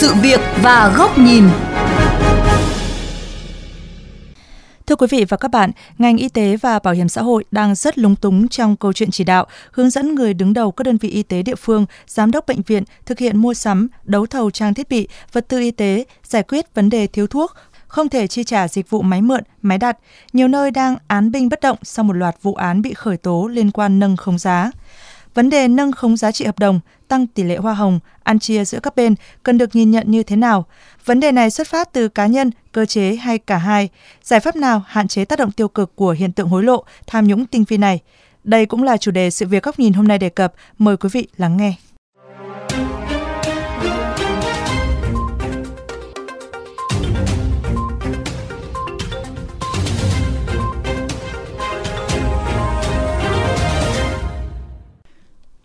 sự việc và góc nhìn. Thưa quý vị và các bạn, ngành y tế và bảo hiểm xã hội đang rất lúng túng trong câu chuyện chỉ đạo, hướng dẫn người đứng đầu các đơn vị y tế địa phương, giám đốc bệnh viện thực hiện mua sắm, đấu thầu trang thiết bị, vật tư y tế, giải quyết vấn đề thiếu thuốc, không thể chi trả dịch vụ máy mượn, máy đặt. Nhiều nơi đang án binh bất động sau một loạt vụ án bị khởi tố liên quan nâng khống giá. Vấn đề nâng khống giá trị hợp đồng, tăng tỷ lệ hoa hồng, ăn chia giữa các bên cần được nhìn nhận như thế nào? Vấn đề này xuất phát từ cá nhân, cơ chế hay cả hai? Giải pháp nào hạn chế tác động tiêu cực của hiện tượng hối lộ, tham nhũng tinh vi này? Đây cũng là chủ đề sự việc góc nhìn hôm nay đề cập. Mời quý vị lắng nghe.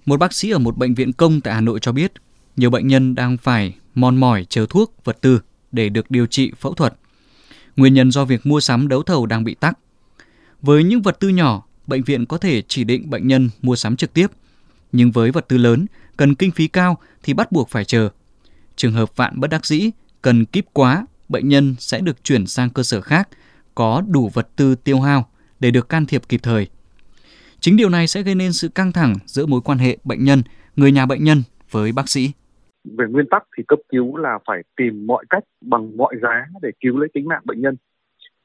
Một bác sĩ ở một bệnh viện công tại Hà Nội cho biết, nhiều bệnh nhân đang phải mòn mỏi chờ thuốc, vật tư để được điều trị phẫu thuật. Nguyên nhân do việc mua sắm đấu thầu đang bị tắc. Với những vật tư nhỏ, bệnh viện có thể chỉ định bệnh nhân mua sắm trực tiếp. Nhưng với vật tư lớn, cần kinh phí cao thì bắt buộc phải chờ. Trường hợp vạn bất đắc dĩ, cần kíp quá, bệnh nhân sẽ được chuyển sang cơ sở khác, có đủ vật tư tiêu hao để được can thiệp kịp thời. Chính điều này sẽ gây nên sự căng thẳng giữa mối quan hệ bệnh nhân, người nhà bệnh nhân với bác sĩ. Về nguyên tắc thì cấp cứu là phải tìm mọi cách bằng mọi giá để cứu lấy tính mạng bệnh nhân.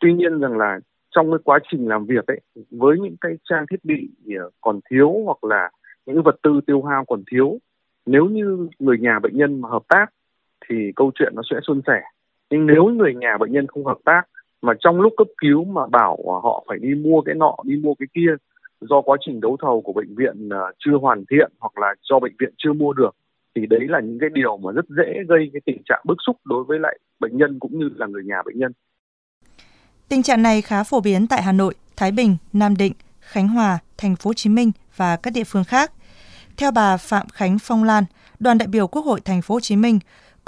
Tuy nhiên rằng là trong cái quá trình làm việc ấy, với những cái trang thiết bị ờ, còn thiếu hoặc là những vật tư tiêu hao còn thiếu, nếu như người nhà bệnh nhân mà hợp tác thì câu chuyện nó sẽ suôn sẻ. Nhưng nếu người nhà bệnh nhân không hợp tác mà trong lúc cấp cứu mà bảo ờ, họ phải đi mua cái nọ, đi mua cái kia do quá trình đấu thầu của bệnh viện à, chưa hoàn thiện hoặc là do bệnh viện chưa mua được thì đấy là những cái điều mà rất dễ gây cái tình trạng bức xúc đối với lại bệnh nhân cũng như là người nhà bệnh nhân. Tình trạng này khá phổ biến tại Hà Nội, Thái Bình, Nam Định, Khánh Hòa, Thành phố Hồ Chí Minh và các địa phương khác. Theo bà Phạm Khánh Phong Lan, đoàn đại biểu Quốc hội Thành phố Hồ Chí Minh,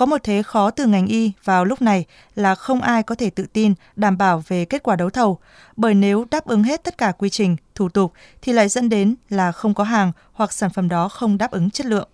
có một thế khó từ ngành y vào lúc này là không ai có thể tự tin đảm bảo về kết quả đấu thầu, bởi nếu đáp ứng hết tất cả quy trình, thủ tục thì lại dẫn đến là không có hàng hoặc sản phẩm đó không đáp ứng chất lượng.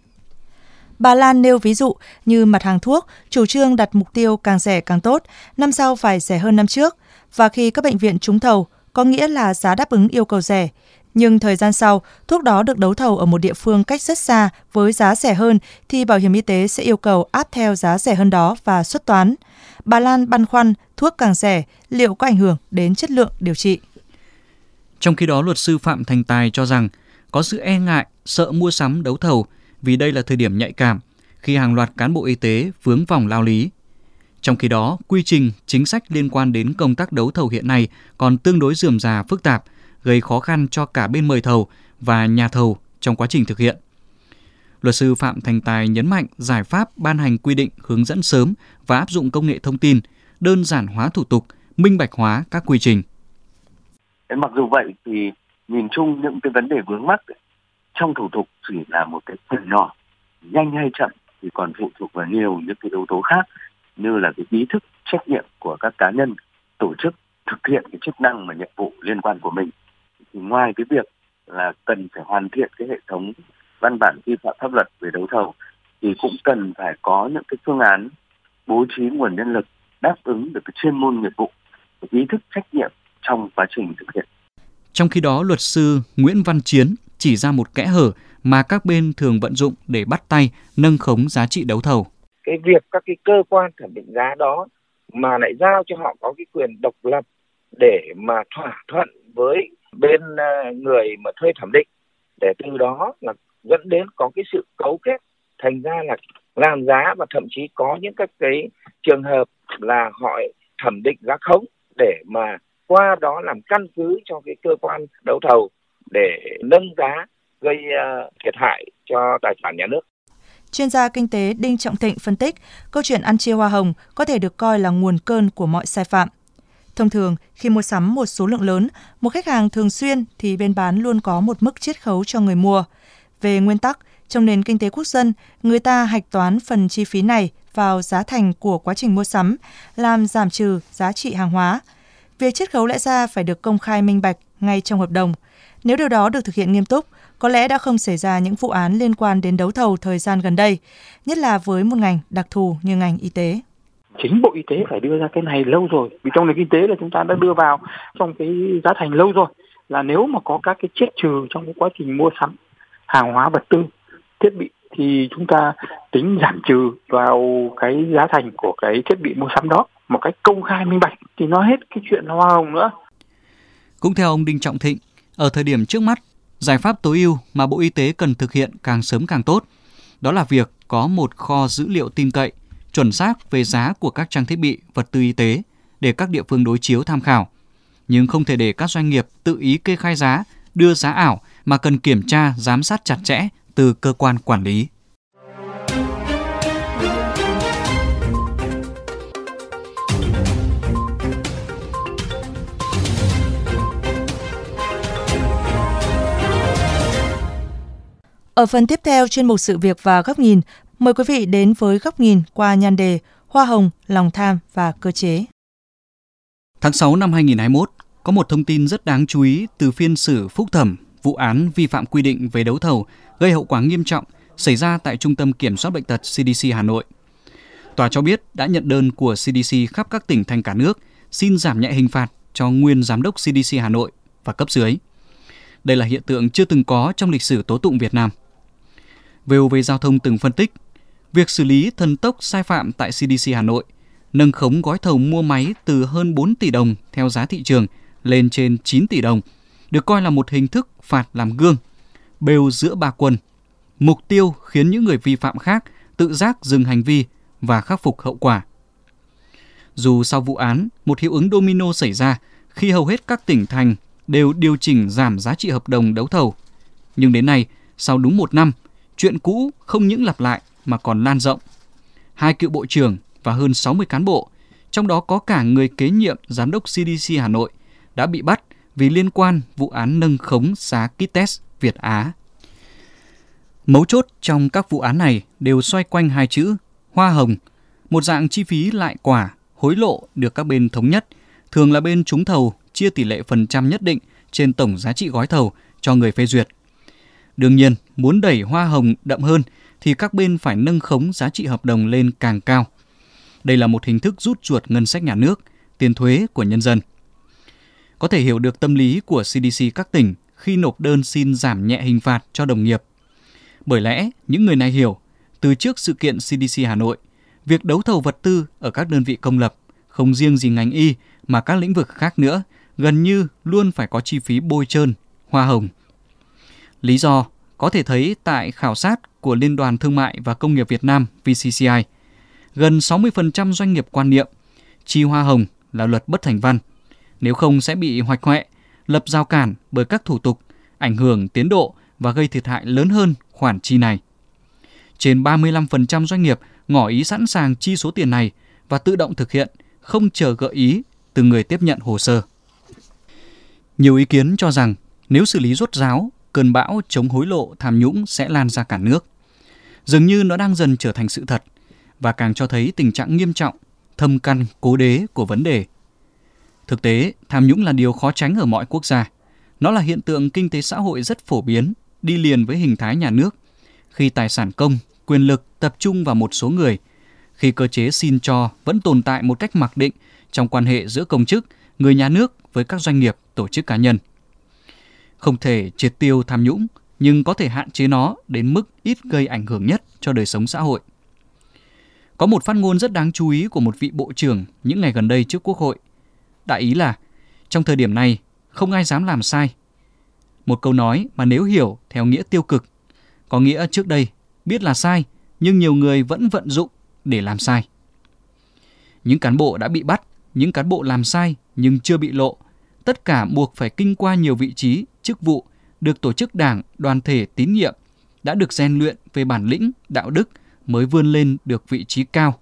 Bà Lan nêu ví dụ như mặt hàng thuốc, chủ trương đặt mục tiêu càng rẻ càng tốt, năm sau phải rẻ hơn năm trước, và khi các bệnh viện trúng thầu, có nghĩa là giá đáp ứng yêu cầu rẻ, nhưng thời gian sau, thuốc đó được đấu thầu ở một địa phương cách rất xa với giá rẻ hơn thì bảo hiểm y tế sẽ yêu cầu áp theo giá rẻ hơn đó và xuất toán. Bà Lan băn khoăn thuốc càng rẻ liệu có ảnh hưởng đến chất lượng điều trị. Trong khi đó, luật sư Phạm Thành Tài cho rằng có sự e ngại, sợ mua sắm đấu thầu vì đây là thời điểm nhạy cảm khi hàng loạt cán bộ y tế vướng vòng lao lý. Trong khi đó, quy trình, chính sách liên quan đến công tác đấu thầu hiện nay còn tương đối dườm già phức tạp – gây khó khăn cho cả bên mời thầu và nhà thầu trong quá trình thực hiện. Luật sư Phạm Thành Tài nhấn mạnh giải pháp ban hành quy định hướng dẫn sớm và áp dụng công nghệ thông tin, đơn giản hóa thủ tục, minh bạch hóa các quy trình. Mặc dù vậy thì nhìn chung những cái vấn đề vướng mắc trong thủ tục chỉ là một cái phần nhỏ, nhanh hay chậm thì còn phụ thuộc vào nhiều những cái yếu tố khác như là cái ý thức trách nhiệm của các cá nhân tổ chức thực hiện cái chức năng và nhiệm vụ liên quan của mình thì ngoài cái việc là cần phải hoàn thiện cái hệ thống văn bản quy phạm pháp luật về đấu thầu thì cũng cần phải có những cái phương án bố trí nguồn nhân lực đáp ứng được cái chuyên môn nghiệp vụ ý thức trách nhiệm trong quá trình thực hiện. Trong khi đó, luật sư Nguyễn Văn Chiến chỉ ra một kẽ hở mà các bên thường vận dụng để bắt tay nâng khống giá trị đấu thầu. Cái việc các cái cơ quan thẩm định giá đó mà lại giao cho họ có cái quyền độc lập để mà thỏa thuận với bên ờ, người mà thuê thẩm định để từ đó là dẫn đến có cái sự cấu kết thành ra là làm giá và thậm chí có những các cái trường hợp là họ thẩm định giá khống để mà qua đó làm căn cứ cho cái cơ quan đấu thầu để nâng giá gây uh, thiệt hại cho tài sản nhà nước. Chuyên gia kinh tế Đinh Trọng Thịnh phân tích, câu chuyện ăn chia hoa hồng có thể được coi là nguồn cơn của mọi sai phạm. Thông thường, khi mua sắm một số lượng lớn, một khách hàng thường xuyên thì bên bán luôn có một mức chiết khấu cho người mua. Về nguyên tắc, trong nền kinh tế quốc dân, người ta hạch toán phần chi phí này vào giá thành của quá trình mua sắm, làm giảm trừ giá trị hàng hóa. Việc chiết khấu lẽ ra phải được công khai minh bạch ngay trong hợp đồng. Nếu điều đó được thực hiện nghiêm túc, có lẽ đã không xảy ra những vụ án liên quan đến đấu thầu thời gian gần đây, nhất là với một ngành đặc thù như ngành y tế chính bộ y tế phải đưa ra cái này lâu rồi. Vì trong nền kinh tế là chúng ta đã đưa vào trong cái giá thành lâu rồi. Là nếu mà có các cái chết trừ trong cái quá trình mua sắm hàng hóa vật tư thiết bị thì chúng ta tính giảm trừ vào cái giá thành của cái thiết bị mua sắm đó một cách công khai minh bạch. Thì nó hết cái chuyện hoa hồng nữa. Cũng theo ông Đinh Trọng Thịnh, ở thời điểm trước mắt, giải pháp tối ưu mà Bộ Y tế cần thực hiện càng sớm càng tốt, đó là việc có một kho dữ liệu tin cậy, chuẩn xác về giá của các trang thiết bị, vật tư y tế để các địa phương đối chiếu tham khảo. Nhưng không thể để các doanh nghiệp tự ý kê khai giá, đưa giá ảo mà cần kiểm tra, giám sát chặt chẽ từ cơ quan quản lý. Ở phần tiếp theo chuyên mục sự việc và góc nhìn, mời quý vị đến với góc nhìn qua nhan đề Hoa hồng, lòng tham và cơ chế. Tháng 6 năm 2021, có một thông tin rất đáng chú ý từ phiên xử phúc thẩm vụ án vi phạm quy định về đấu thầu gây hậu quả nghiêm trọng xảy ra tại Trung tâm Kiểm soát Bệnh tật CDC Hà Nội. Tòa cho biết đã nhận đơn của CDC khắp các tỉnh thành cả nước xin giảm nhẹ hình phạt cho nguyên giám đốc CDC Hà Nội và cấp dưới. Đây là hiện tượng chưa từng có trong lịch sử tố tụng Việt Nam. VOV Giao thông từng phân tích, việc xử lý thần tốc sai phạm tại CDC Hà Nội, nâng khống gói thầu mua máy từ hơn 4 tỷ đồng theo giá thị trường lên trên 9 tỷ đồng, được coi là một hình thức phạt làm gương, bêu giữa ba quân. Mục tiêu khiến những người vi phạm khác tự giác dừng hành vi và khắc phục hậu quả. Dù sau vụ án, một hiệu ứng domino xảy ra khi hầu hết các tỉnh thành đều điều chỉnh giảm giá trị hợp đồng đấu thầu. Nhưng đến nay, sau đúng một năm, chuyện cũ không những lặp lại mà còn lan rộng. Hai cựu bộ trưởng và hơn 60 cán bộ, trong đó có cả người kế nhiệm giám đốc CDC Hà Nội, đã bị bắt vì liên quan vụ án nâng khống giá kit test Việt Á. Mấu chốt trong các vụ án này đều xoay quanh hai chữ hoa hồng, một dạng chi phí lại quả, hối lộ được các bên thống nhất, thường là bên trúng thầu chia tỷ lệ phần trăm nhất định trên tổng giá trị gói thầu cho người phê duyệt. Đương nhiên, muốn đẩy hoa hồng đậm hơn thì các bên phải nâng khống giá trị hợp đồng lên càng cao. Đây là một hình thức rút ruột ngân sách nhà nước, tiền thuế của nhân dân. Có thể hiểu được tâm lý của CDC các tỉnh khi nộp đơn xin giảm nhẹ hình phạt cho đồng nghiệp. Bởi lẽ, những người này hiểu, từ trước sự kiện CDC Hà Nội, việc đấu thầu vật tư ở các đơn vị công lập, không riêng gì ngành y mà các lĩnh vực khác nữa, gần như luôn phải có chi phí bôi trơn, hoa hồng. Lý do có thể thấy tại khảo sát của Liên đoàn Thương mại và Công nghiệp Việt Nam VCCI, gần 60% doanh nghiệp quan niệm chi hoa hồng là luật bất thành văn, nếu không sẽ bị hoạch hoẹ, lập giao cản bởi các thủ tục, ảnh hưởng tiến độ và gây thiệt hại lớn hơn khoản chi này. Trên 35% doanh nghiệp ngỏ ý sẵn sàng chi số tiền này và tự động thực hiện, không chờ gợi ý từ người tiếp nhận hồ sơ. Nhiều ý kiến cho rằng nếu xử lý rốt ráo, cơn bão chống hối lộ tham nhũng sẽ lan ra cả nước. Dường như nó đang dần trở thành sự thật và càng cho thấy tình trạng nghiêm trọng, thâm căn cố đế của vấn đề. Thực tế, tham nhũng là điều khó tránh ở mọi quốc gia. Nó là hiện tượng kinh tế xã hội rất phổ biến, đi liền với hình thái nhà nước. Khi tài sản công, quyền lực tập trung vào một số người, khi cơ chế xin cho vẫn tồn tại một cách mặc định trong quan hệ giữa công chức, người nhà nước với các doanh nghiệp, tổ chức cá nhân. Không thể triệt tiêu tham nhũng, nhưng có thể hạn chế nó đến mức ít gây ảnh hưởng nhất cho đời sống xã hội. Có một phát ngôn rất đáng chú ý của một vị bộ trưởng những ngày gần đây trước Quốc hội. Đại ý là, trong thời điểm này, không ai dám làm sai. Một câu nói mà nếu hiểu theo nghĩa tiêu cực, có nghĩa trước đây biết là sai, nhưng nhiều người vẫn vận dụng để làm sai. Những cán bộ đã bị bắt, những cán bộ làm sai nhưng chưa bị lộ, tất cả buộc phải kinh qua nhiều vị trí, chức vụ được tổ chức đảng, đoàn thể tín nhiệm, đã được rèn luyện về bản lĩnh, đạo đức mới vươn lên được vị trí cao.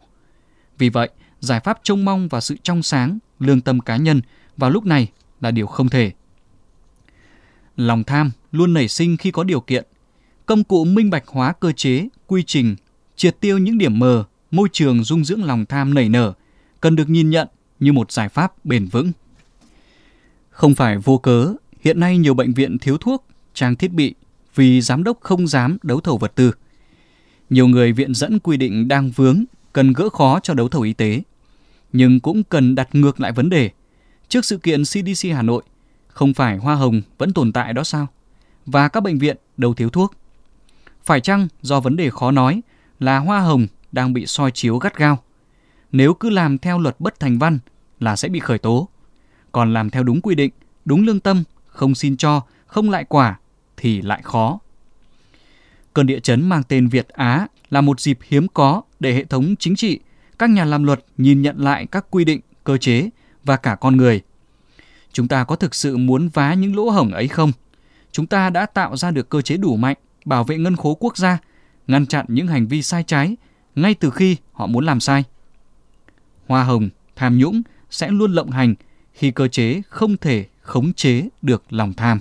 Vì vậy, giải pháp trông mong vào sự trong sáng, lương tâm cá nhân vào lúc này là điều không thể. Lòng tham luôn nảy sinh khi có điều kiện. Công cụ minh bạch hóa cơ chế, quy trình, triệt tiêu những điểm mờ, môi trường dung dưỡng lòng tham nảy nở cần được nhìn nhận như một giải pháp bền vững. Không phải vô cớ, Hiện nay nhiều bệnh viện thiếu thuốc, trang thiết bị vì giám đốc không dám đấu thầu vật tư. Nhiều người viện dẫn quy định đang vướng, cần gỡ khó cho đấu thầu y tế. Nhưng cũng cần đặt ngược lại vấn đề. Trước sự kiện CDC Hà Nội, không phải hoa hồng vẫn tồn tại đó sao? Và các bệnh viện đâu thiếu thuốc? Phải chăng do vấn đề khó nói là hoa hồng đang bị soi chiếu gắt gao? Nếu cứ làm theo luật bất thành văn là sẽ bị khởi tố. Còn làm theo đúng quy định, đúng lương tâm, không xin cho, không lại quả thì lại khó. Cơn địa chấn mang tên Việt Á là một dịp hiếm có để hệ thống chính trị, các nhà làm luật nhìn nhận lại các quy định, cơ chế và cả con người. Chúng ta có thực sự muốn vá những lỗ hổng ấy không? Chúng ta đã tạo ra được cơ chế đủ mạnh bảo vệ ngân khố quốc gia, ngăn chặn những hành vi sai trái ngay từ khi họ muốn làm sai. Hoa hồng, tham nhũng sẽ luôn lộng hành khi cơ chế không thể khống chế được lòng tham.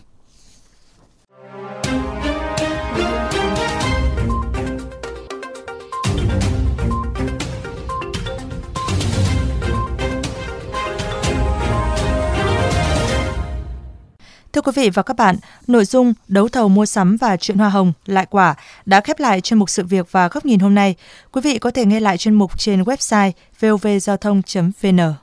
Thưa quý vị và các bạn, nội dung đấu thầu mua sắm và chuyện hoa hồng lại quả đã khép lại chuyên mục sự việc và góc nhìn hôm nay. Quý vị có thể nghe lại chuyên mục trên website vovgiao thông.vn.